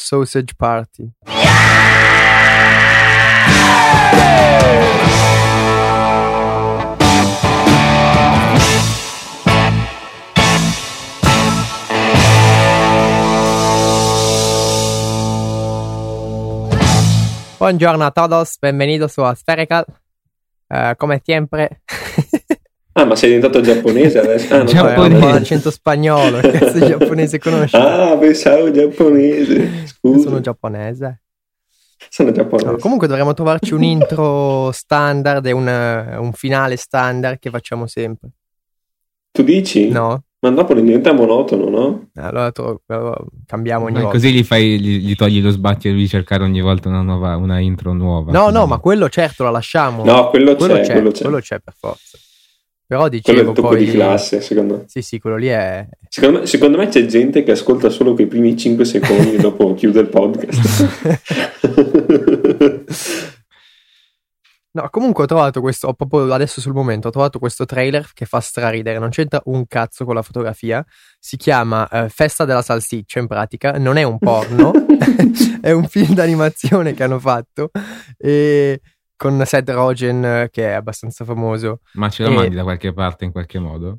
Sausage Party. Buongiorno a todos, bienvenidos a Spherical. Eh, come sempre. Ah, ma sei diventato giapponese adesso? Ah, no, Giapponese. un po' l'accento spagnolo, che cazzo giapponese conosci? Ah, pensavo giapponese. Scusa. Sono giapponese. Sono giapponese. No, comunque dovremmo trovarci un intro standard e un, un finale standard che facciamo sempre. Tu dici? No? Ma dopo diventa monotono, no? Allora to- cambiamo ogni Ma volta. Così gli, fai, gli, gli togli lo sbatti di cercare ogni volta una, nuova, una intro nuova. No, no, ma quello certo la lasciamo. No, quello, quello c'è, c'è, quello c'è. quello c'è per forza. Però Quello è dicevo il tocco poi... di classe, secondo me. Sì, sì, quello lì è... Secondo me, secondo me c'è gente che ascolta solo quei primi 5 secondi e dopo chiude il podcast. No, comunque ho trovato questo, proprio adesso sul momento, ho trovato questo trailer che fa straridere, non c'entra un cazzo con la fotografia, si chiama eh, Festa della salsiccia in pratica, non è un porno, è un film d'animazione che hanno fatto e con Seth Rogen eh, che è abbastanza famoso Ma ce lo E- mandi da qualche parte in qualche modo?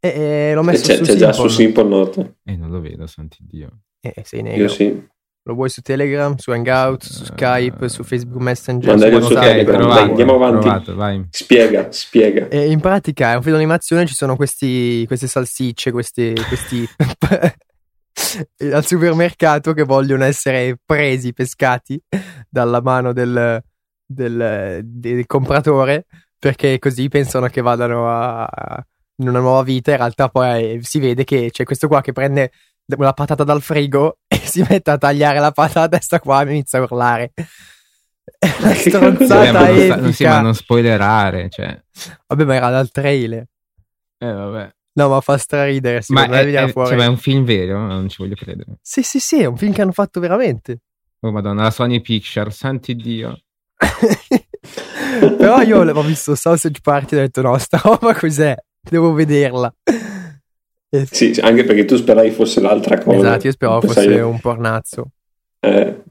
e, e l'ho messo c'è, su c'è già su Simple. Note. E non lo vedo, santi Dio. Eh, sei Io negro. sì. Lo vuoi su Telegram, su Hangout, su Eh, Skype, su Facebook Messenger, Mandaglielo su su. Telegram, provato, dai, andiamo avanti. provato, vai. Spiega, spiega. E in pratica è un film d'animazione, ci sono questi, queste salsicce, questi, questi al supermercato che vogliono essere presi, pescati dalla mano del, del- del compratore perché così pensano che vadano a, a- in una nuova vita. In realtà poi si vede che c'è questo qua che prende una patata dal frigo e si mette a tagliare la patata e sta qua e inizia a urlare. Una stronzata Vabbè, ma non, sì, ma non spoilerare, cioè. Vabbè, ma era dal trailer. Eh, vabbè. No, ma fa straridere. Ma è, è- cioè, ma è un film vero? Non ci voglio credere. Sì, sì, sì, è un film che hanno fatto veramente. Oh madonna, la Sony Picture, santi Dio. Però io avevo visto Sausage Party e ho detto no, sta roba cos'è? Devo vederla. E- Sì, anche perché tu speravi fosse l'altra cosa. esatto, io speravo Pensavi- fosse un pornazzo. eh,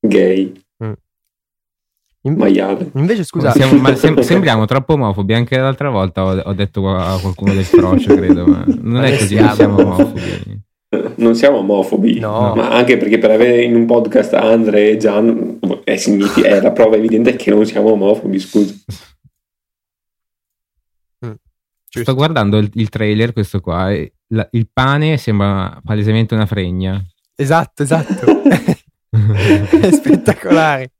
gay, In- maiale. Invece, scusa, Siamo- ma sem- sembriamo troppo omofobi. Anche l'altra volta ho, ho detto a qualcuno del frocio, credo. Ma non è così, siamo omofobi. Eh, Non siamo omofobi, No. ma anche perché per avere in un podcast Andre e Gian è, signifi- è la prova evidente che non siamo omofobi, scusa. giusto. Sto guardando il, il trailer, questo qua. e la- il pane sembra palesemente una fregna. esatto, esatto. è spettacolare.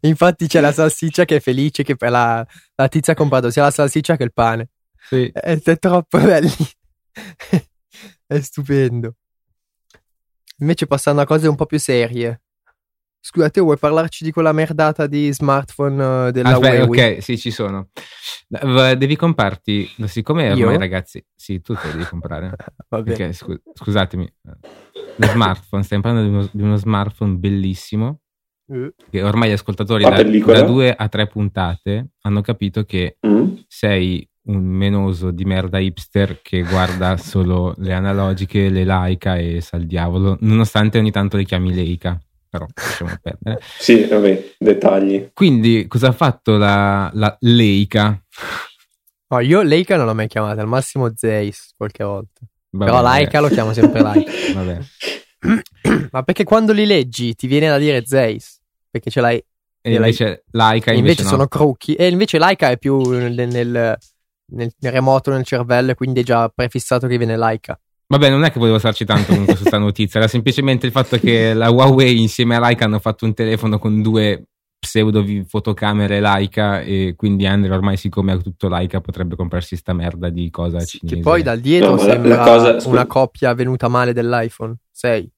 Infatti c'è la salsiccia che è felice che per la, la tizia ha comprato sia la salsiccia che il pane. Sì. È, è troppo belli. è stupendo. Invece passando a cose un po' più serie. Scusate, vuoi parlarci di quella merdata di smartphone eh, della Aspetta, Huawei? ok, sì, ci sono. Devi comprarti, siccome Io? ormai ragazzi, sì, tu te devi comprare. Perché, scu- scusatemi, lo smartphone, stiamo parlando di uno, di uno smartphone bellissimo, che ormai gli ascoltatori da, da due a tre puntate hanno capito che Mm? sei un menoso di merda hipster che guarda solo le analogiche, le Leica e sa il diavolo, nonostante ogni tanto le chiami Leica, però lasciamo perdere. Sì, vabbè, dettagli. Quindi cosa ha fatto la, la Leica? No, io Leica non l'ho mai chiamata, al massimo Zeiss qualche volta. Vabbè, Però Leica lo chiamo sempre Leica. Vabbè. Ma perché quando li leggi ti viene da dire Zeiss? Perché ce l'hai. E invece Leica e invece, invece no. sono crocchi. E invece Leica è più nel, nel- nel- nel remoto nel cervello, e quindi è già prefissato che viene Leica. Vabbè, non è che volevo starci tanto comunque su questa notizia, era semplicemente il fatto che la Huawei insieme a Leica hanno fatto un telefono con due pseudo fotocamere Leica e quindi Andrea ormai siccome ha tutto Leica potrebbe comprarsi sta merda di cosa Sì, cinese. che poi dal dietro No, sembra la cosa- una coppia venuta male dell'iPhone 6.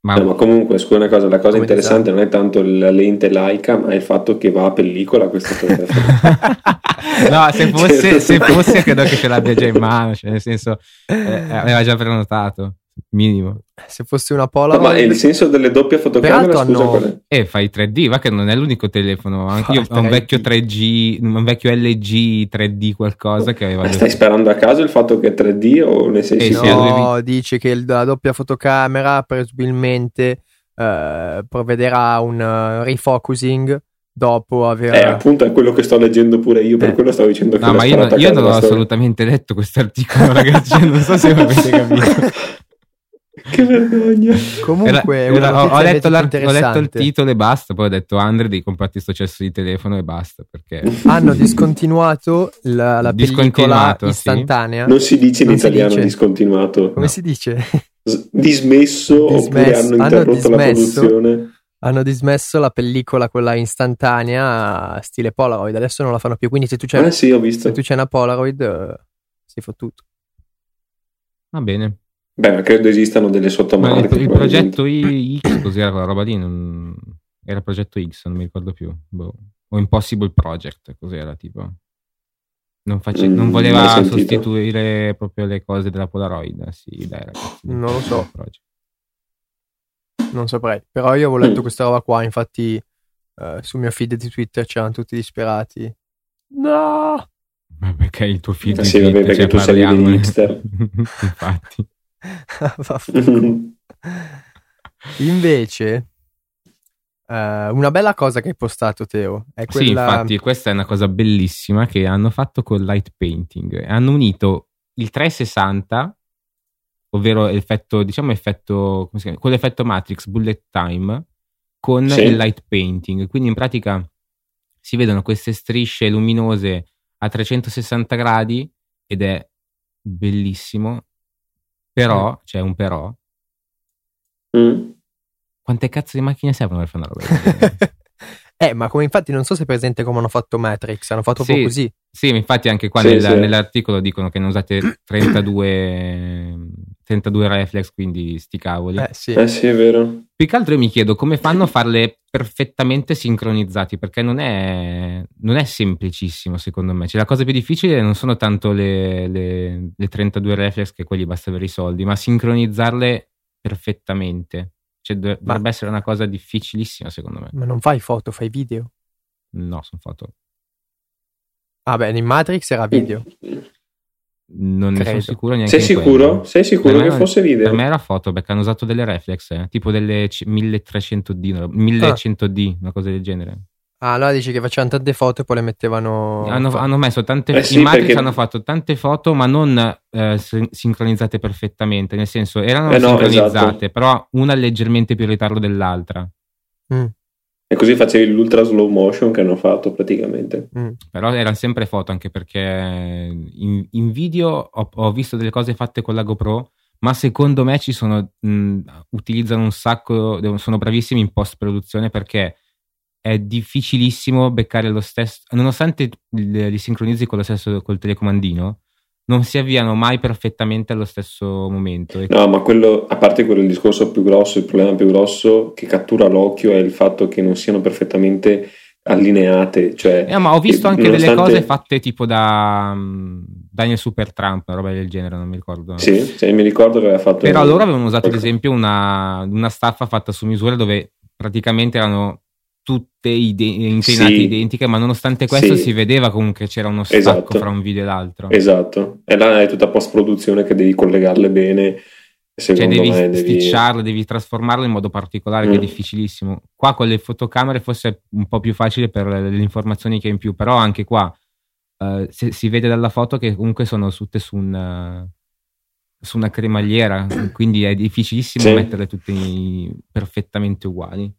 Ma, No, ma comunque, scusa una cosa, la cosa Come interessante non è tanto la lente Leica, ma è il fatto che va a pellicola questo telefono. no, se fosse, Cioè, se fosse credo che ce l'abbia già in mano, cioè nel senso eh, aveva già prenotato, minimo. Se fosse una No, Polaroid... ma il senso delle doppie fotocamere, Peraltro scusa, hanno- qual è? E fai 3D, va che non è l'unico telefono, anche io ho un 3D. vecchio 3G, un vecchio LG 3D qualcosa che aveva stai sperando a caso il fatto che è 3D o ne sei Eh, sì, sicuro? avevi- No, dice che la doppia fotocamera presumibilmente eh, provvederà a un uh, refocusing dopo aver... Eh, appunto è quello che sto leggendo pure io, per Eh. quello stavo dicendo che No, ma io, io non ho assolutamente letto questo articolo, ragazzi. cioè, non so se avete capito. che vergogna. Comunque, Era- era- ho, letto ho letto il titolo e basta. Poi ho detto Andre devi comprarti sto cesso di telefono e basta. Perché Hanno discontinuato la, la pellicola Discontinuato, sì. istantanea. Non si dice in Non si italiano dice. discontinuato, Come No. si dice? S- dismesso, oppure Dismesso. hanno Hanno interrotto la dismesso. produzione. Hanno dismesso la pellicola, quella istantanea, stile Polaroid. Adesso non la fanno più. Quindi se tu c'hai, Ah sì, ho visto. se tu c'hai una Polaroid, eh, si fa tutto. va bene. Beh, ma credo esistano delle Ma sottomarche. il, il progetto I- X, cos'era quella roba lì? Non- Era progetto X, non mi ricordo più. Boh. O Impossible Project, cos'era tipo? Non, face- Mm, non mai voleva sostituire proprio le cose della Polaroid. Sì, dai, ragazzi. Non lo so. Project. Non saprei. Però io avevo letto Mm. questa roba qua. Infatti, eh, sul mio feed di Twitter c'erano tutti disperati. No! Ma perché il tuo feed Eh di sì, vabbè, Twitter, perché cioè, tu sei parliamone. degli hipster. Infatti. Invece, eh, una bella cosa che hai postato, Teo, è Sì, quella. infatti, questa è una cosa bellissima che hanno fatto con light painting. Hanno unito il 360, ovvero l'effetto, diciamo, effetto, come si chiama? Quell'effetto Matrix Bullet Time con Sì. il light painting. Quindi in pratica si vedono queste strisce luminose a 360 gradi ed è bellissimo. Però, c'è un però, Mm. quante cazzo di macchine servono per fare una roba del genere? eh, ma come infatti non so se è presente come hanno fatto Matrix, hanno fatto Sì. proprio così. Sì, infatti anche qua Sì, nel- sì. nell'articolo dicono che ne usate 32, 32 reflex, quindi sti cavoli. Eh sì. Eh sì, è vero. Più che altro io mi chiedo come fanno a farle perfettamente sincronizzati, perché non è, non è semplicissimo secondo me. Cioè, la cosa più difficile non sono tanto le, le- le 32 reflex, che quelli basta avere i soldi, ma sincronizzarle perfettamente. Cioè, dov- Ma- dovrebbe essere una cosa difficilissima secondo me. Ma non fai foto, fai video. No, sono fatto... Ah, beh, in Matrix era video. Non ne sono Credo. sicuro neanche Sei in quello. sicuro? Sei sicuro che non- fosse video? Per me era foto perché hanno usato delle reflex, eh, tipo delle c- 1300D, una- 1100D, una cosa del genere. Ah, allora dici che facevano tante foto e poi le mettevano. hanno, hanno messo tante Eh sì, in Matrix perché- hanno fatto tante foto, ma non eh, sin- sincronizzate perfettamente. Nel senso, erano Eh no, sincronizzate, esatto. però una leggermente più in ritardo dell'altra. Mm, E così facevi l'ultra slow motion che hanno fatto praticamente. mm. Però erano sempre foto, anche perché in, in video ho, ho visto delle cose fatte con la GoPro, ma secondo me ci sono, mh, utilizzano un sacco, sono bravissimi in post produzione perché è difficilissimo beccare lo stesso, nonostante li li sincronizzi con lo stesso col telecomandino, non si avviano mai perfettamente allo stesso momento. No, ma quello, a parte quello, il discorso più grosso, il problema più grosso che cattura l'occhio è il fatto che non siano perfettamente allineate. Cioè, Eh, ma ho visto anche delle nonostante- cose fatte tipo da mm, Daniel Super Trump, una roba del genere, non mi ricordo. Sì, sì, mi ricordo che aveva fatto. Però loro avevano usato ad qualcosa. esempio una, una staffa fatta su misura dove praticamente erano tutte ide- inclinate Sì. identiche, ma nonostante questo Sì. si vedeva comunque c'era uno stacco Esatto. fra un video e l'altro. Esatto, e là è tutta post produzione che devi collegarle bene. Cioè Secondo devi me devi. stitcharle, devi trasformarle in modo particolare, che è Mm. difficilissimo. Qua con le fotocamere forse è un po' più facile per le, informazioni che hai in più, però anche qua eh, se- si vede dalla foto che comunque sono tutte su un, su una cremagliera, quindi è difficilissimo Sì. metterle tutte perfettamente uguali.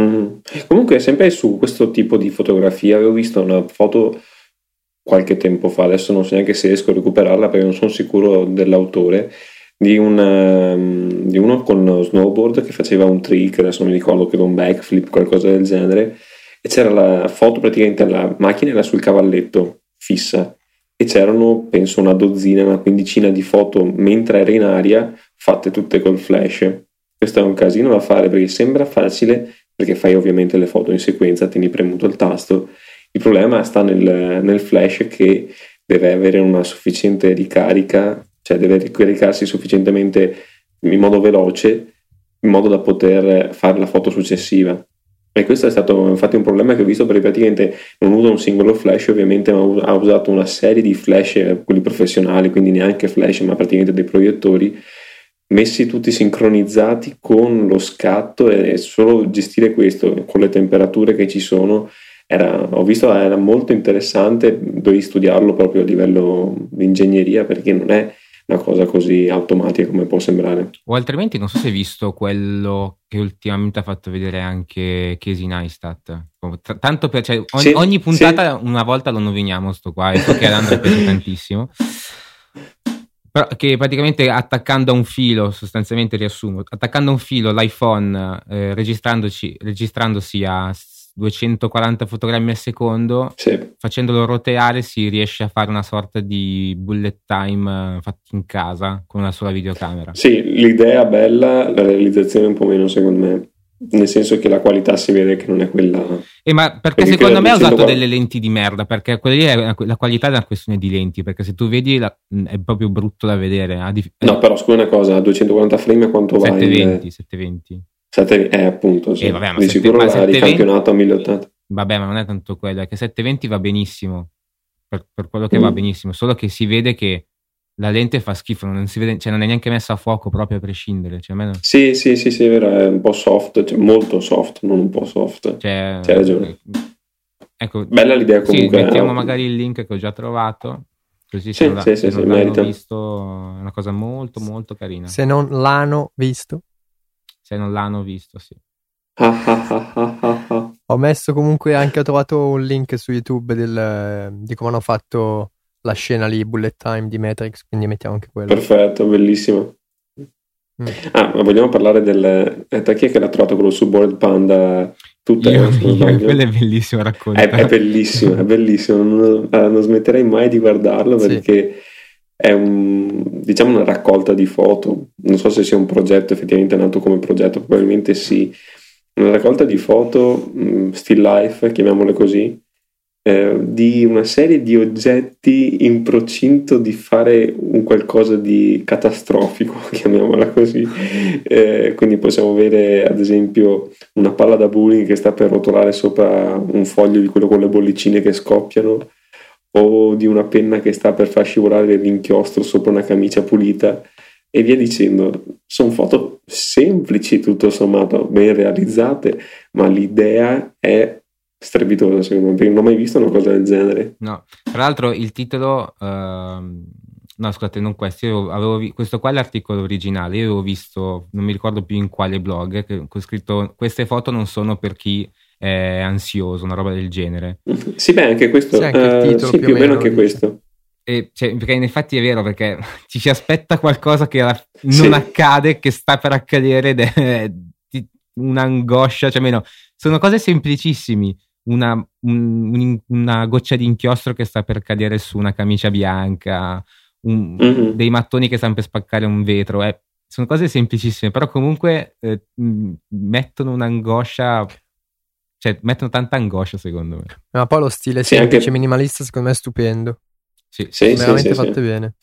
Mhm. Comunque, sempre su questo tipo di fotografia, avevo visto una foto qualche tempo fa, adesso non so neanche se riesco a recuperarla perché non sono sicuro dell'autore, di, un, ehm, di uno con snowboard che faceva un trick, adesso non mi ricordo, credo un backflip, qualcosa del genere, e c'era la foto praticamente, la macchina era sul cavalletto, fissa, e c'erano, penso, una dozzina, una quindicina di foto mentre era in aria, fatte tutte col flash. Questo è un casino da fare perché sembra facile, perché fai ovviamente le foto in sequenza, tieni premuto il tasto. Il problema sta nel, nel flash che deve avere una sufficiente ricarica, cioè deve ricaricarsi sufficientemente in modo veloce in modo da poter fare la foto successiva. E questo è stato infatti un problema che ho visto perché praticamente non usa un singolo flash ovviamente, ma ha usato una serie di flash, quelli professionali, quindi neanche flash, ma praticamente dei proiettori, messi tutti sincronizzati con lo scatto e solo gestire questo con le temperature che ci sono era, ho visto era molto interessante, dovevi studiarlo proprio a livello di ingegneria perché non è una cosa così automatica come può sembrare. O altrimenti non so se hai visto quello che ultimamente ha fatto vedere anche Casey Neistat. Tanto per, cioè, ogni, sì, ogni, puntata sì. una volta lo nominiamo sto qua e so che ad Andrea piace tantissimo. Però che praticamente attaccando a un filo, sostanzialmente riassumo, attaccando a un filo l'iPhone eh, registrandosi a 240 fotogrammi al secondo, sì. facendolo roteare si riesce a fare una sorta di bullet time eh, fatto in casa con una sola videocamera. Sì, l'idea bella, la realizzazione un po' meno secondo me. Nel senso che la qualità si vede che non è quella. Eh, ma perché, perché secondo me ha usato 140... delle lenti di merda. Perché quella la qualità è una questione di lenti. Perché se tu vedi la, è proprio brutto da vedere. No, però scusa una cosa: a 240 frame quanto 720, va? 720. 7, eh, appunto, sì. eh, vabbè, ma di 7, sicuro l'ha ricampionato a 1080. Vabbè, ma non è tanto quello, è che 720 va benissimo, per, per quello che mm. va benissimo, solo che si vede che la lente fa schifo, non, vede, cioè non è neanche messa a fuoco proprio a prescindere. Cioè, non... Sì, sì, sì, sì, è vero, è un po' soft, cioè molto soft, non un po' soft. Cioè, C'hai ragione. Ecco, Bella l'idea comunque. Sì, mettiamo magari il link che ho già trovato. Così sì, se non, sì, se sì, non sì, visto è una cosa molto molto carina. Se non l'hanno visto. Se non l'hanno visto, sì. Ho messo comunque anche, ho trovato un link su YouTube del, di come hanno fatto la scena lì, bullet time di Matrix, quindi mettiamo anche quello. Perfetto, bellissimo. Mm. Ah, ma vogliamo parlare del... Eh, chi è che l'ha trovato quello su Board Panda? Tutte, io, io, quello è bellissimo racconto. È, è, bellissimo, è bellissimo. Non, non, smetterei mai di guardarlo perché... Sì è un, diciamo una raccolta di foto, non so se sia un progetto effettivamente nato come progetto, probabilmente sì, una raccolta di foto, mm, still life, chiamiamole così, eh, di una serie di oggetti in procinto di fare un qualcosa di catastrofico, chiamiamola così. Eh, quindi possiamo avere ad esempio una palla da bowling che sta per rotolare sopra un foglio di quello con le bollicine che scoppiano o di una penna che sta per far scivolare l'inchiostro sopra una camicia pulita e via dicendo. Sono foto semplici, tutto sommato, ben realizzate, ma l'idea è strepitosa secondo me, perché non ho mai visto una cosa del genere. No, tra l'altro il titolo... Uh... No, scusate, non questo. Io avevo vi- questo qua è l'articolo originale. Io avevo visto, non mi ricordo più in quale blog, che ho scritto: Queste foto non sono per chi è ansioso, una roba del genere. Sì, beh, anche questo. Sì, anche uh, sì, più, più o meno anche questo. E, cioè, perché in effetti è vero, perché ci si aspetta qualcosa che non Sì. accade, che sta per accadere ed è di- un'angoscia, cioè meno, sono cose semplicissime. Una, un- un- una goccia di inchiostro che sta per cadere su una camicia bianca, un- Mhm. dei mattoni che stanno per spaccare un vetro. eh. Sono cose semplicissime, però comunque eh, mettono un'angoscia, cioè mettono tanta angoscia secondo me. Ma poi lo stile Sì, semplice, anche- minimalista, secondo me è stupendo. Sì, Sì, sì, veramente sì, sì. fatte bene.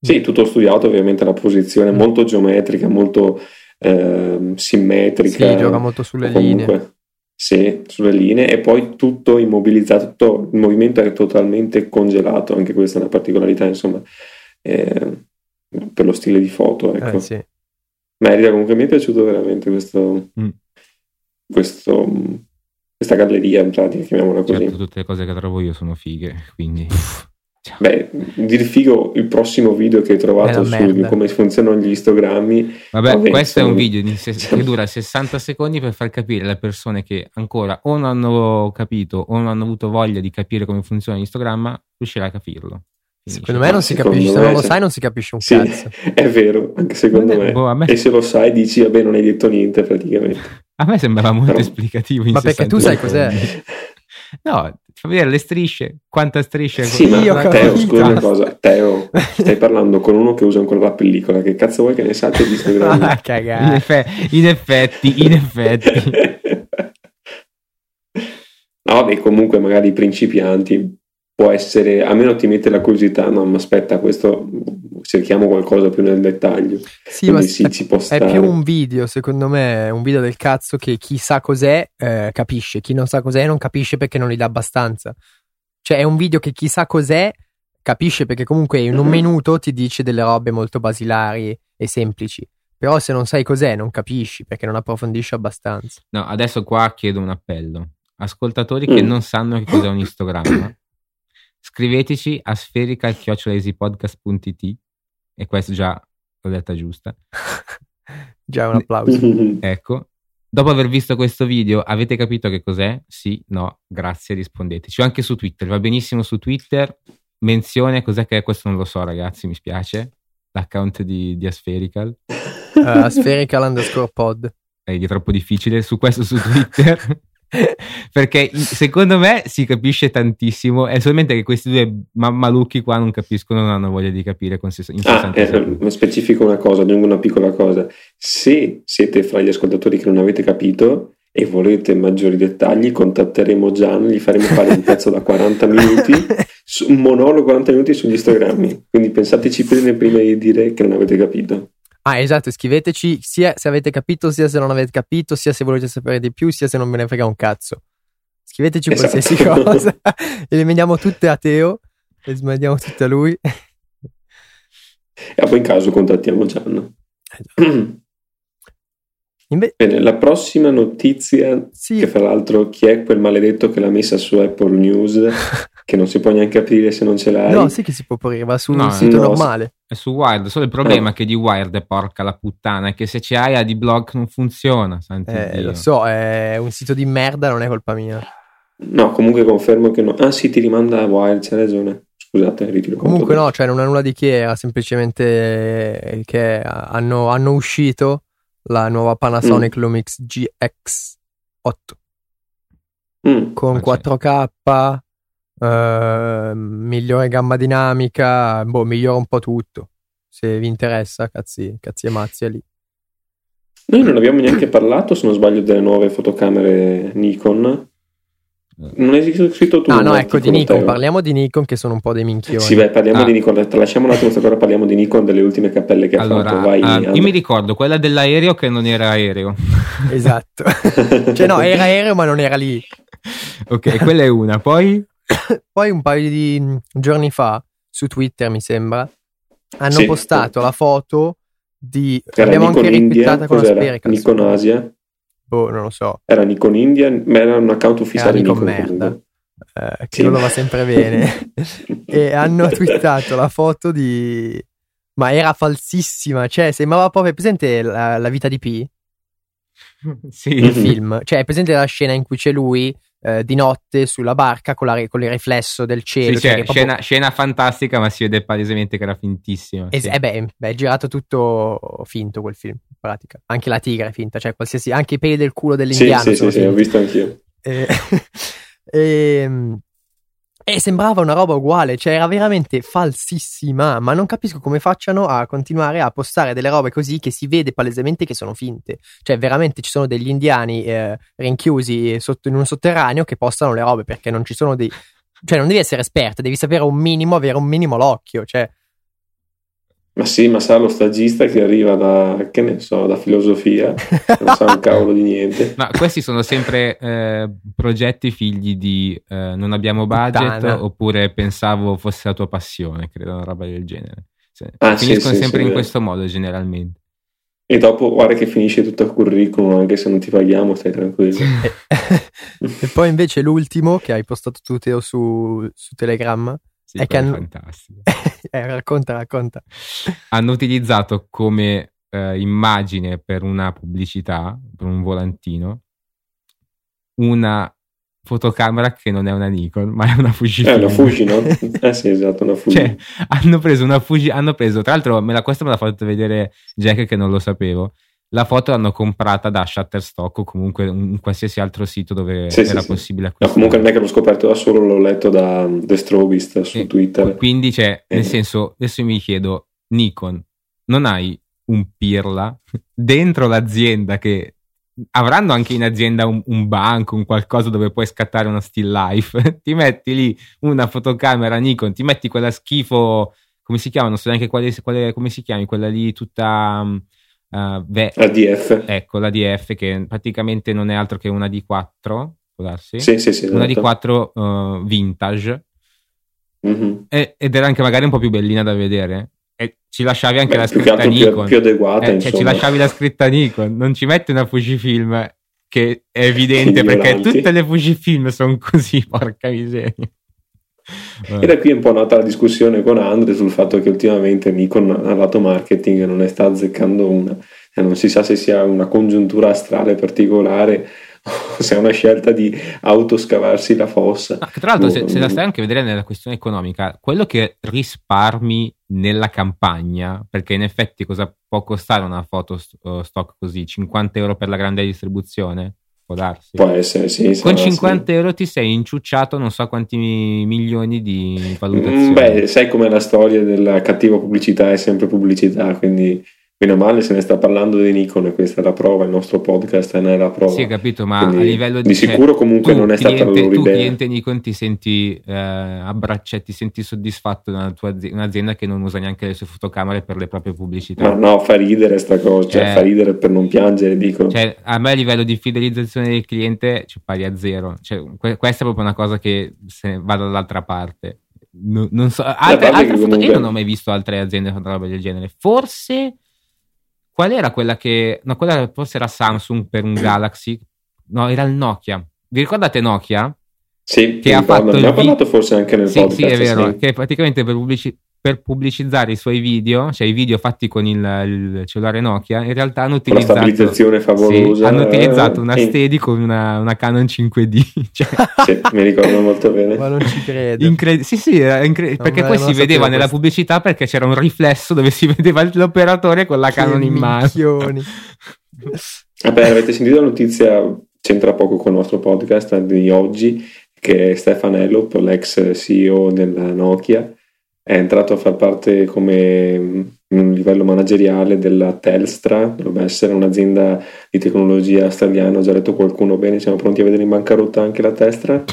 Sì, tutto studiato, ovviamente la posizione Mm. molto geometrica, molto ehm, simmetrica. Sì, gioca molto sulle comunque- linee. Sì, sulle linee e poi tutto immobilizzato, tutto il movimento è totalmente congelato, anche questa è una particolarità, insomma, eh, per lo stile di foto, ecco. Eh, sì. Merita, comunque mi è piaciuto veramente questo, Mm. questo- questa galleria, in pratica, chiamiamola così. certo, tutte le cose che trovo io sono fighe, quindi... Beh, dir figo il prossimo video che hai trovato su merda. come funzionano gli istogrammi. Vabbè, Vabbè, questo è un video di se- che dura 60 secondi per far capire alle persone che ancora o non hanno capito o non hanno avuto voglia di capire come funziona l'istogramma, riuscirà a capirlo. Secondo me non si capisce, se non lo sai non si capisce un Sì, cazzo. è vero, anche secondo me. boh, me- E se lo sai dici, vabbè, non hai detto niente praticamente. A me sembrava molto Però- esplicativo. in Ma perché 60 tu sai cos'è? No, ti fa vedere le strisce, quanta strisce. Sì, ma Teo, scusa una cosa, Teo, stai parlando con uno che usa ancora la pellicola, che cazzo vuoi che ne sappia di Instagram? Ah, In, cagare. effe- in effetti, in effetti. no, vabbè, comunque magari i principianti può essere, almeno ti mette la curiosità, no, ma aspetta, questo cerchiamo qualcosa più nel dettaglio. Sì, ma Quindi sì, ci può è stare. più un video, secondo me, un video del cazzo che chi sa cos'è eh, capisce, chi non sa cos'è non capisce perché non gli dà abbastanza. Cioè è un video che chi sa cos'è capisce perché comunque in un minuto ti dice delle robe molto basilari e semplici. Però se non sai cos'è non capisci perché non approfondisci abbastanza. No, adesso qua chiedo un appello. Ascoltatori che Mm. non sanno che cos'è un istogramma, scriveteci a sferical.easypodcast.it e questo già l'ho detta giusta. Già un applauso. Ecco. Dopo aver visto questo video, avete capito che cos'è? Sì, no, grazie, rispondeteci. O anche su Twitter, va benissimo su Twitter. Menzione, cos'è che è? Questo non lo so, ragazzi, mi spiace. L'account di, di Aspherical. Uh, spherical underscore pod. È troppo difficile su questo su Twitter. Perché secondo me si capisce tantissimo. È solamente che questi due mammalucchi qua non capiscono, non hanno voglia di capire con ses- Ah, 60 secondi. eh, specifico una cosa, aggiungo una piccola cosa. Se siete fra gli ascoltatori che non avete capito e volete maggiori dettagli, contatteremo Gian, gli faremo fare un pezzo da 40 minuti, un monologo 40 minuti sugli istogrammi. Quindi pensateci bene prima di dire che non avete capito. Ah, esatto, scriveteci sia se avete capito, sia se non avete capito, sia se volete sapere di più, sia se non ve ne frega un cazzo. Scriveteci Esatto. qualsiasi cosa e le mandiamo tutte a Teo e smandiamo tutte a lui. E poi in caso contattiamo Gian. Inve- Bene, la prossima notizia, sì, che fra l'altro chi è quel maledetto che l'ha messa su Apple News, che non si può neanche aprire se non ce l'hai. no, sì che si può aprire, va su No, un sito no, normale. È su Wired. Solo il problema è che di Wired, porca la puttana, è che se c'è AIA di blog non funziona. santi Eh, Dio. lo so, è un sito di merda, non è colpa mia. No, comunque confermo che no. Ah sì, ti rimanda a Wired, c'è ragione. Scusate, ritiro. Comunque no, cioè non è nulla di che, era semplicemente eh, che hanno, hanno uscito la nuova Panasonic Mm. Lumix GX8 Mm. con Ah, 4K, eh, migliore gamma dinamica, boh, migliora un po' tutto. Se vi interessa, cazzi, cazzi e mazzi è lì. Noi non abbiamo neanche parlato, se non sbaglio, delle nuove fotocamere Nikon. Non hai scritto tu? No, un no, ecco di Nikon, Teo? parliamo di Nikon che sono un po' dei minchioni. Sì, beh, parliamo Ah. di Nikon. Lasciamo un attimo questa cosa, parliamo di Nikon, delle ultime cappelle che Allora, ha fatto. Vai, ah, io mi ricordo quella dell'aereo che non era aereo. Esatto. cioè no, era aereo ma non era lì. ok, quella è una. Poi Poi un paio di mm, giorni fa, su Twitter mi sembra, hanno Sì. postato la foto di... Era Abbiamo Nikon anche India, con la cos'era? Spherical. Nikon Asia. Boh, non lo so. Era Nikon India, ma era un account ufficiale Nikon Nikon. merda. eh, che Sì. non lo va sempre bene. e hanno twittato la foto di... Ma era falsissima, cioè sembrava proprio... È presente la, la vita di P? sì, Il Mhm. film? Cioè è presente la scena in cui c'è lui eh, di notte sulla barca con, la, con il riflesso del cielo? Sì, cioè, cioè, proprio- scena, scena fantastica, ma si vede palesemente che era fintissima. Es- sì. eh beh, beh, è girato tutto finto quel film, in pratica. Anche la tigre è finta, cioè qualsiasi, anche i peli del culo Sì, dell'indiano sì, sono sì, sì, ho visto anch'io. E, e- e sembrava una roba uguale, cioè era veramente falsissima, ma non capisco come facciano a continuare a postare delle robe così che si vede palesemente che sono finte. Cioè veramente ci sono degli indiani eh, rinchiusi sotto, in un sotterraneo che postano le robe perché non ci sono dei... Cioè non devi essere esperto, devi sapere un minimo, avere un minimo l'occhio, cioè... Ma sì, ma sarà lo stagista che arriva da, che ne so, da filosofia, non sa un cavolo di niente. Ma questi sono sempre eh, progetti figli di eh, non abbiamo budget Puttana. oppure pensavo fosse la tua passione, credo una roba del genere. Sì. Ah, Finiscono sì, sempre sì, in questo modo generalmente. E dopo, guarda che finisce tutto il curriculum, anche se non ti paghiamo, stai tranquillo. E, e poi invece l'ultimo che hai postato tu Teo su, su Telegram, Sì, È che quello è hanno- fantastico. eh, racconta, racconta. Hanno utilizzato come eh, immagine per una pubblicità, per un volantino, una fotocamera che non è una Nikon, ma è una Fujifilm. È una Fuji, no? Eh sì, esatto, una Fuji. Cioè, hanno preso una Fuji, hanno preso, tra l'altro, me la, questa me l'ha fatto vedere Jack che non lo sapevo. La foto l'hanno comprata da Shutterstock o comunque un, qualsiasi altro sito dove Sì, era sì. possibile No, acquistare. comunque non è che l'ho scoperto da solo, l'ho letto da The Strobist su Sì. Twitter. Quindi, cioè, Eh. nel senso, adesso mi chiedo, Nikon, non hai un pirla dentro l'azienda che avranno anche in azienda un, un banco, un qualcosa dove puoi scattare una still life. ti metti lì una fotocamera Nikon, ti metti quella schifo, come si chiama? Non so neanche quale, quale- come si chiami, quella lì tutta um, uh, ve- ADF. ecco la DF che praticamente non è altro che una D4, può darsi? Sì, sì, sì. Una esatto. D4 uh, vintage mm-hmm. e, ed era anche magari un po' più bellina da vedere. E ci lasciavi anche Beh, la più scritta più, Nikon. più adeguata, eh, cioè, ci lasciavi la scritta Nikon, non ci metti una Fujifilm che è evidente perché tutte le Fujifilm sono così, porca miseria. E da qui è un po' nata la discussione con Andre sul fatto che ultimamente Nikon a lato marketing non ne sta azzeccando una. E non si sa se sia una congiuntura astrale particolare o se è una scelta di autoscavarsi la fossa. No, tra l'altro, se, se, la stai anche a vedere nella questione economica, quello che risparmi nella campagna, perché in effetti cosa può costare una foto stock così? 50 euro per la grande distribuzione? Può darsi. Può essere, sì. Con 50 sì. euro ti sei inciucciato non so quanti milioni di valutazioni. Mm, beh, sai com'è la storia della cattiva pubblicità è sempre pubblicità, quindi meno male se ne sta parlando di Nikon e questa è la prova, il nostro podcast ne è la prova. Sì, ho capito, ma Quindi, a livello di... Di sicuro comunque non è cliente, stata la loro tu, idea. Tu cliente Nikon ti senti eh, abbracciato, ti senti soddisfatto da un'azienda che non usa neanche le sue fotocamere per le proprie pubblicità. Ma no, fa ridere sta cosa, cioè, eh, fa ridere per non piangere, dico. Cioè, a me a livello di fidelizzazione del cliente ci pari a zero. Cioè, que- questa è proprio una cosa che se va dall'altra parte. No, non so, altre, altre foto- comunque... io non ho mai visto altre aziende fare roba del genere. Forse Qual era quella che... No, quella forse era Samsung per un Galaxy. No, era il Nokia. Vi ricordate Nokia? Sì, che ha fatto ne ho parlato forse anche nel sì, podcast. Sì, è vero, sì. che praticamente per, pubblici- per, pubblicizzare i suoi video, cioè i video fatti con il, il cellulare Nokia, in realtà hanno utilizzato... La stabilizzazione favolosa. Sì, hanno utilizzato una eh, Steady con una, una, Canon 5D. Cioè, sì, mi ricordo molto bene. Ma non ci credo. Incred- sì, sì, incred- perché poi si vedeva nella questo. pubblicità perché c'era un riflesso dove si vedeva l'operatore con la che Canon in mano. Vabbè, avete sentito la notizia, c'entra poco con il nostro podcast di oggi, che Stefanello, l'ex CEO della Nokia, è entrato a far parte come in un livello manageriale della Telstra, dovrebbe essere un'azienda di tecnologia australiana, ho già detto qualcuno bene, siamo pronti a vedere in bancarotta anche la Telstra,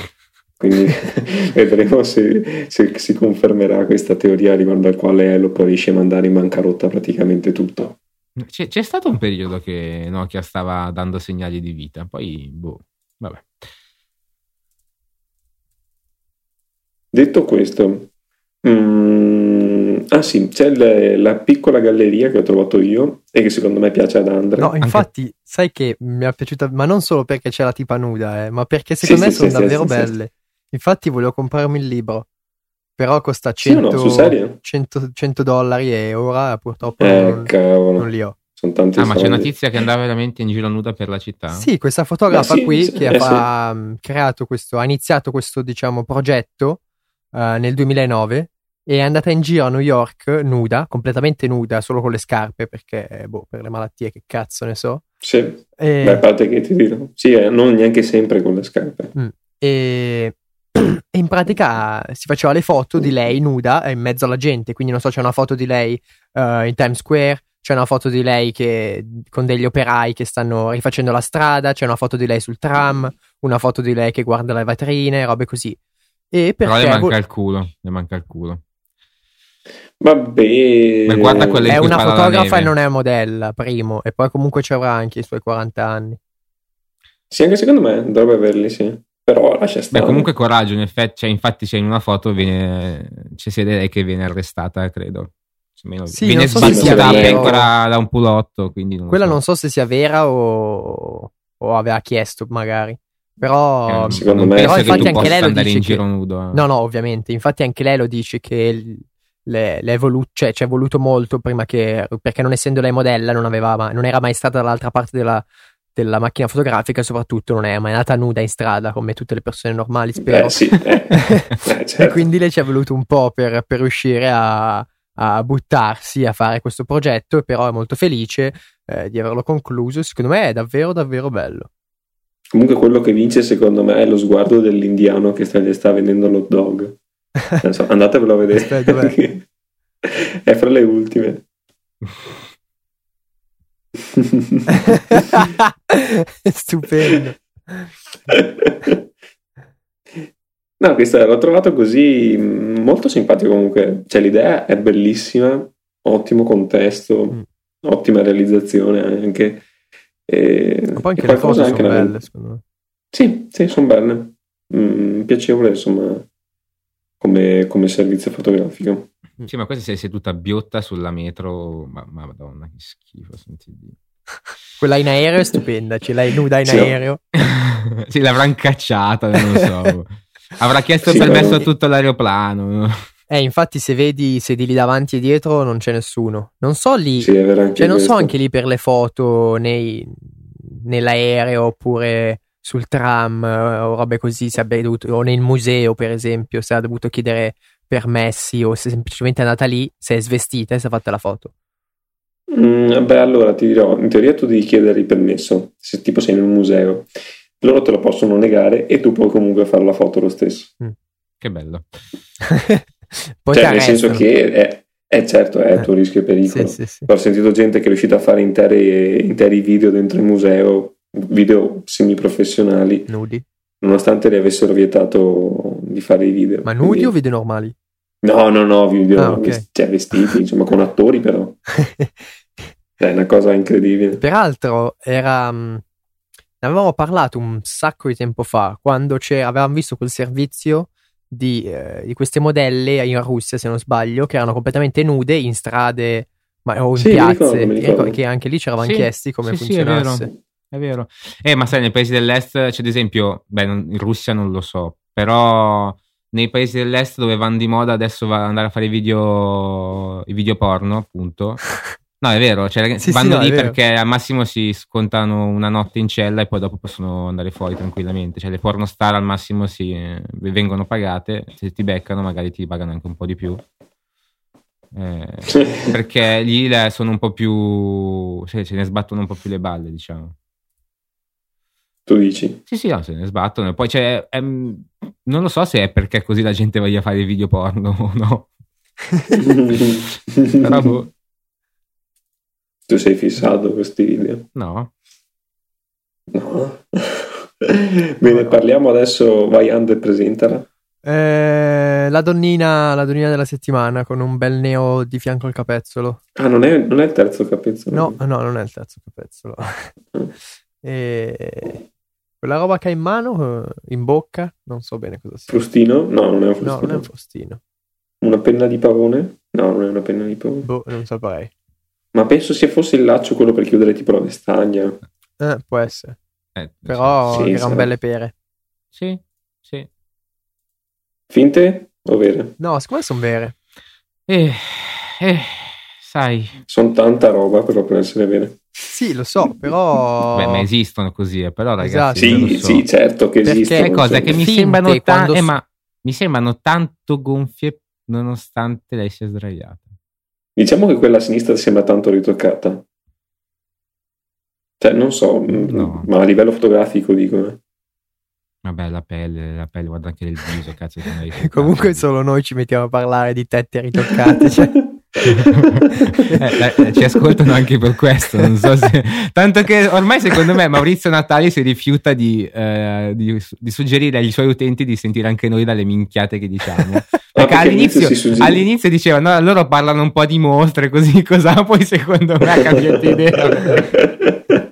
quindi vedremo se, se, si confermerà questa teoria riguardo al quale Elop riesce a mandare in bancarotta praticamente tutto. C'è, c'è stato un periodo che Nokia stava dando segnali di vita, poi boh, vabbè. Detto questo, mm, ah sì, c'è le, la piccola galleria che ho trovato io e che secondo me piace ad Andrea. No, infatti, Anche... sai che mi è piaciuta, ma non solo perché c'è la tipa nuda, eh, ma perché secondo sì, me sì, sono sì, davvero sì, belle. Infatti volevo comprarmi il libro, però costa 100, no, 100, 100 dollari e ora purtroppo eh, non, non li ho. Sono tanti ah, ma soldi. c'è una tizia che andava veramente in giro nuda per la città? Sì, questa fotografa Eh, sì, qui sì, che ha creato questo, ha iniziato questo, diciamo, progetto uh, nel 2009 e è andata in giro a New York nuda, completamente nuda, solo con le scarpe perché, boh, per le malattie che cazzo ne so. Sì, E, Beh, a parte che ti dirò, sì, eh, non neanche sempre con le scarpe. e, e in pratica si faceva le foto di lei nuda in mezzo alla gente, quindi non so, c'è una foto di lei uh, in Times Square, c'è una foto di lei che, con degli operai che stanno rifacendo la strada, c'è una foto di lei sul tram, una foto di lei che guarda le vetrine, robe così. E Però perché le manca il culo, le manca il culo. Vabbè, Ma guarda quelle è una fotografa e non è modella, primo, e poi comunque ci avrà anche i suoi 40 anni. Sì, anche secondo me dovrebbe averli, sì. Però lascia Beh, stare. comunque coraggio, in effetti, cioè, infatti c'è in una foto, viene, c'è sia lei che viene arrestata, credo. Almeno Sì, viene so sbattuta a pecora da un pulotto, quindi non Quella so. non so se sia vera o, o aveva chiesto, magari. Però, Eh, secondo me- però infatti anche lei lo andare dice in che- giro nudo. eh. No, no, ovviamente. Infatti anche lei lo dice che il- le, le cioè, ci è voluto molto prima che... Perché non essendo lei modella non, aveva non era mai stata dall'altra parte della, della macchina fotografica e soprattutto non è mai andata nuda in strada come tutte le persone normali, spero. Eh, sì, eh. Eh, e certo. quindi lei ci è voluto un po' per, per riuscire a, a buttarsi a fare questo progetto, però è molto felice eh, di averlo concluso. Secondo me è davvero, davvero bello. Comunque quello che vince secondo me è lo sguardo dell'indiano che sta, gli sta vendendo l'hot dog. So, andatevelo a vedere. Aspetta, è fra le ultime. Stupendo. No, questa l'ho trovato così mh, molto simpatico comunque. Cioè, l'idea è bellissima, ottimo contesto, Mm. ottima realizzazione anche. E Ma poi anche le qualcosa sono belle, secondo me. Sì, sì, sono belle. Mm, piacevole, insomma, come, come servizio fotografico. Sì, ma questa sei seduta biotta sulla metro, ma, ma madonna che schifo, senti. Quella in aereo è stupenda, ce l'hai nuda in Sì. aereo. sì, l'avranno cacciata, non lo so. Avrà chiesto Sì, permesso però- a tutto l'aeroplano. no? Eh, infatti se vedi i sedili davanti e dietro non c'è nessuno. Non so lì, Sì, cioè non so questo. anche lì per le foto nei- nell'aereo oppure sul tram eh, o robe così, se abbia dovuto, o nel museo per esempio, se ha dovuto chiedere permessi o se semplicemente è andata lì, se è svestita e si è fatta la foto. Mm, beh, allora ti dirò, in teoria tu devi chiedere il permesso, se tipo sei in un museo. Loro te lo possono negare e tu puoi comunque fare la foto lo stesso. Che bello. Poi cioè, nel senso che è, è certo, è a tuo rischio e pericolo. Sì, sì, sì. Ho sentito gente che è riuscita a fare interi, interi video dentro il museo, video semiprofessionali, Nudi. nonostante le avessero vietato di fare i video. Ma nudi Quindi- o video normali? No, no, no, video Ah, ok. vest- cioè, vestiti, insomma, con attori però. È una cosa incredibile. Peraltro era. mh, Ne avevamo parlato un sacco di tempo fa, quando avevamo visto quel servizio di, eh, di queste modelle in Russia, se non sbaglio, che erano completamente nude in strade ma- o in Sì, piazze, ricordo, che- ricordo. che anche lì ci eravamo Sì, chiesti come sì, funzionasse. È vero. Eh, ma sai, nei paesi dell'est c'è ad esempio, beh, non- in Russia non lo so, però nei paesi dell'est dove vanno di moda adesso va andare a fare i video, i video porno, appunto. No, è vero, cioè, Sì, sì, vanno no, è lì perché al massimo si scontano una notte in cella e poi dopo possono andare fuori tranquillamente. Cioè, le pornostar al massimo si, eh, vengono pagate, se ti beccano magari ti pagano anche un po' di più. Eh, perché lì sono un po' più. cioè, se ne sbattono un po' più le balle, diciamo. Tu dici? Sì, sì, no, se ne sbattono. Poi c'è. ehm, non lo so se è perché così la gente voglia fare i video porno o no. Però boh, tu sei fissato con questi video? no. No. Bene, parliamo adesso. Vai, Andre, presentala. Eh, la donnina, la donnina della settimana con un bel neo di fianco al capezzolo. Ah, non è, non è il terzo capezzolo? No, no, non è il terzo capezzolo. e quella roba che ha in mano, eh, in bocca, non so bene cosa sia. Frustino? No, non è un No, frustino. non è un frustino. Una penna di pavone? No, non è una penna di pavone. Boh, non saprei. Ma penso sia fosse il laccio quello per chiudere tipo la vestagna. Eh, può essere. Eh, Però Sì, erano sarà. belle pere. Sì, sì. Finte o vere? No, secondo me sono vere. Eh, eh, sai. Sono tanta roba però per essere vere. Sì, lo so, però... Beh, ma esistono così, eh, però ragazzi. Esatto. Sì, so. sì, certo che Perché- esistono. Sai cosa? Che mi sembrano, ta- quando eh, ma mi sembrano tanto gonfie nonostante lei sia sdraiata. Diciamo che quella a sinistra sembra tanto ritoccata. Cioè, non so, mh, No. ma a livello fotografico dico. eh. Vabbè, la pelle, la pelle, guarda anche il viso, cazzo. Comunque solo noi ci mettiamo a parlare di tette ritoccate. Cioè... Eh, eh, ci ascoltano anche per questo. Non so se... Tanto che ormai, secondo me, Maurizio Natali si rifiuta di, eh, di, di suggerire ai suoi utenti di sentire anche noi dalle minchiate che diciamo. Perché all'inizio, all'inizio diceva no, loro parlano un po' di mostre, così cosa. Poi, secondo me, ha cambiato idea.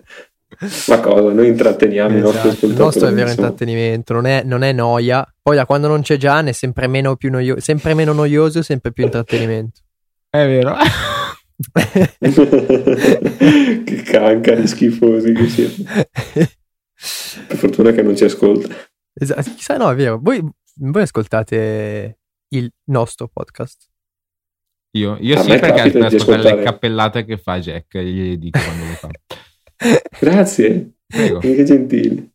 Ma cosa? Noi intratteniamo i nostri Esatto, Il ascoltatori. nostro è vero insomma. intrattenimento, non è, non è noia. Poi da quando non c'è già ne è sempre meno, più noio- sempre meno noioso e sempre più intrattenimento. È vero. che cancani schifosi che siete. Per fortuna che non ci ascolta. Esatto, chissà, no, è vero. Voi, voi ascoltate il nostro podcast. Io, io sì, perché per ascoltare le cappellate che fa Jack, gli dico quando le fa. Grazie, Prego. che gentili.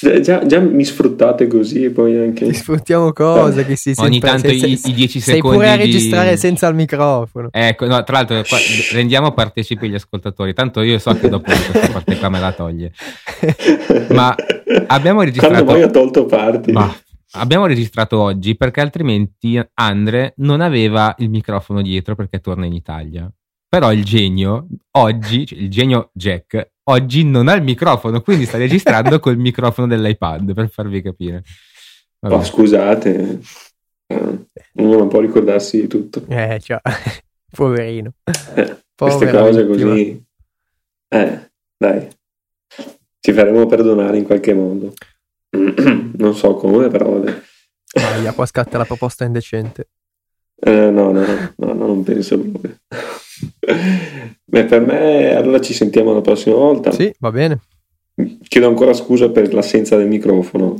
Già, già- già mi sfruttate così e poi Ti anche... sfruttiamo cose che si Ogni tanto se- i, se- i 10 Sei secondi pure a di- registrare senza il microfono. Ecco, no, tra l'altro qua rendiamo partecipi gli ascoltatori, tanto io so che dopo questa parte qua me la toglie. Ma abbiamo registrato- Quando poi ha tolto parti. Ma abbiamo registrato oggi perché altrimenti Andre non aveva il microfono dietro perché torna in Italia. Però il genio oggi, cioè il genio Jack, oggi non ha il microfono, quindi sta registrando col microfono dell'iPad per farvi capire. Oh, scusate, eh, uno non può ricordarsi di tutto. Eh, cioè, poverino. Eh, queste cose così. Eh, dai, ci faremo perdonare in qualche modo. non so come, però vabbè. Aia, qua scatta la proposta indecente. Eh, no, no, no, no, no, non penso proprio. Beh, per me, allora ci sentiamo la prossima volta. Sì, va bene. Chiedo ancora scusa per l'assenza del microfono,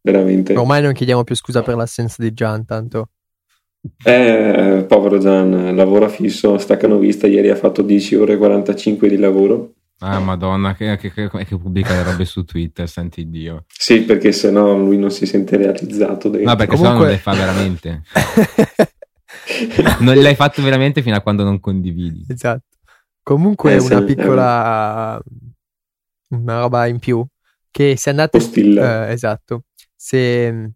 veramente. Ormai non chiediamo più scusa per l'assenza di Gian, tanto. Eh, povero Gian, lavora fisso, staccano vista, ieri ha fatto 10 ore e 45 di lavoro. Ah, madonna, che, che, che, che pubblica le robe su Twitter, senti Dio. Sì, perché se no lui non si sente realizzato. dentro. No, perché Comunque- sennò non le fa veramente. non l'hai fatto veramente fino a quando non condividi. esatto. Comunque Eh, una piccola una roba in più che se andate eh, esatto. Se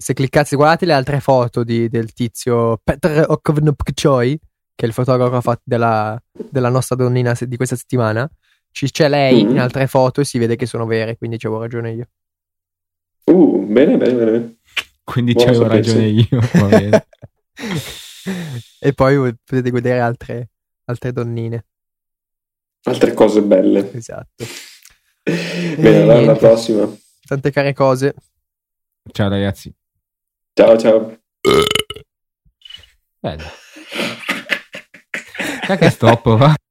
se cliccate, guardate le altre foto di- del tizio Petr Okovnopkchoi, che è il fotografo fatto della, della nostra donnina di questa settimana, ci- c'è lei Mhm. in altre foto e si vede che sono vere, quindi avevo ragione io. Uh, bene, bene, bene. Quindi Buono c'avevo ragione io. va bene. e poi potete vedere altre, altre donnine. Altre cose belle. Esatto. Bene, allora alla prossima. Tante care cose. Ciao ragazzi. Ciao, ciao. Bello. Sai che stop, va?